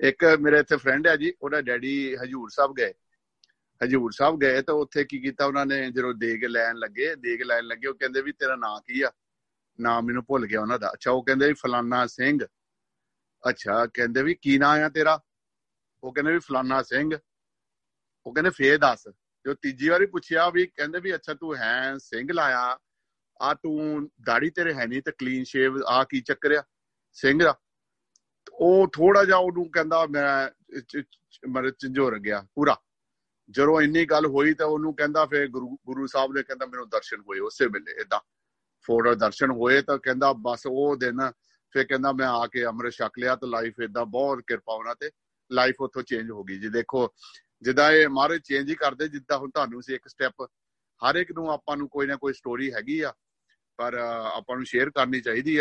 ਇੱਕ ਮੇਰੇ ਇੱਥੇ ਫਰੈਂਡ ਹੈ ਜੀ, ਉਹਦਾ ਡੈਡੀ ਹਜੂਰ ਸਾਹਿਬ ਗਏ। ਹਜੂਰ ਸਾਹਿਬ ਗਏ ਤਾਂ ਉੱਥੇ ਕੀ ਕੀਤਾ ਉਹਨਾਂ ਨੇ, ਜਦੋਂ ਦੇਗ ਲੈਣ ਲੱਗੇ, ਦੇਗ ਲੈਣ ਲੱਗੇ, ਉਹ ਕਹਿੰਦੇ ਵੀ ਤੇਰਾ ਨਾਂ ਕੀ ਆ? ਨਾਮ ਮੈਨੂੰ ਭੁੱਲ ਗਿਆ ਉਹਨਾਂ ਦਾ। ਅੱਛਾ, ਉਹ ਕਹਿੰਦੇ ਵੀ ਫਲਾਨਾ ਸਿੰਘ। ਅੱਛਾ, ਕਹਿੰਦੇ ਵੀ ਕੀ ਨਾਂ ਆ ਤੇਰਾ? ਉਹ ਕਹਿੰਦੇ ਵੀ ਫਲਾਨਾ ਸਿੰਘ। ਉਹ ਕਹਿੰਦੇ ਫੇਰ ਦੱਸ। ਜੋ ਤੀਜੀ ਵਾਰੀ ਪੁੱਛਿਆ ਵੀ ਕਹਿੰਦੇ ਵੀ ਅੱਛਾ, ਤੂੰ ਹੈ, ਸਿੰਘ ਲਾਇਆ। ਆ ਤੂੰ ਦਾੜੀ ਤੇਰੇ ਹੈ ਨਹੀਂ ਤੇ ਕਲੀਨ ਸ਼ੇਵ ਆ ਕੀ ਚੱਕਰ ਆ? ਸਿੰਘ ਦਾ। ਉਹ ਥੋੜਾ ਜਿਹਾ ਉਹਨੂੰ ਕਹਿੰਦਾ ਮੈਂ ਮਰ ਝੰਜੋਰ ਗਿਆ ਪੂਰਾ। ਜਦੋਂ ਇੰਨੀ ਗੱਲ ਹੋਈ ਤਾਂ ਉਹਨੂੰ ਕਹਿੰਦਾ ਫੇਰ ਗੁਰੂ ਗੁਰੂ ਸਾਹਿਬ ਨੇ ਕਹਿੰਦਾ ਮੈਨੂੰ ਦਰਸ਼ਨ ਹੋਏ ਉਸੇ ਵੇਲੇ ਇਦਾਂ ਫੋਟੋ ਦਰਸ਼ਨ ਹੋਏ ਤਾਂ ਕਹਿੰਦਾ ਬਸ ਉਹ ਦਿਨ ਫੇਰ ਕਹਿੰਦਾ ਮੈਂ ਆ ਕੇ ਅੰਮ੍ਰਿਤ ਛਕ ਲਿਆ ਤਾਂ ਲਾਈਫ ਇਦਾਂ ਬਹੁਤ ਕਿਰਪਾ ਉਹਨਾਂ ਤੇ ਲਾਈਫ ਉੱਥੋਂ ਚੇਂਜ ਹੋ ਗਈ ਜੀ। ਦੇਖੋ, ਜਿੱਦਾਂ ਇਹ ਮਾਰੇ ਚੇਂਜ ਹੀ ਕਰਦੇ, ਜਿੱਦਾਂ ਹੁਣ ਤੁਹਾਨੂੰ ਸੀ ਇੱਕ ਸਟੈਪ ਹਰ ਇੱਕ ਨੂੰ ਆਪਾਂ ਨੂੰ ਕੋਈ ਨਾ ਕੋਈ ਸਟੋਰੀ ਹੈਗੀ ਆ, ਪਰ ਆਪਾਂ ਨੂੰ ਸ਼ੇਅਰ ਕਰਨੀ ਚਾਹੀਦੀ ਆ।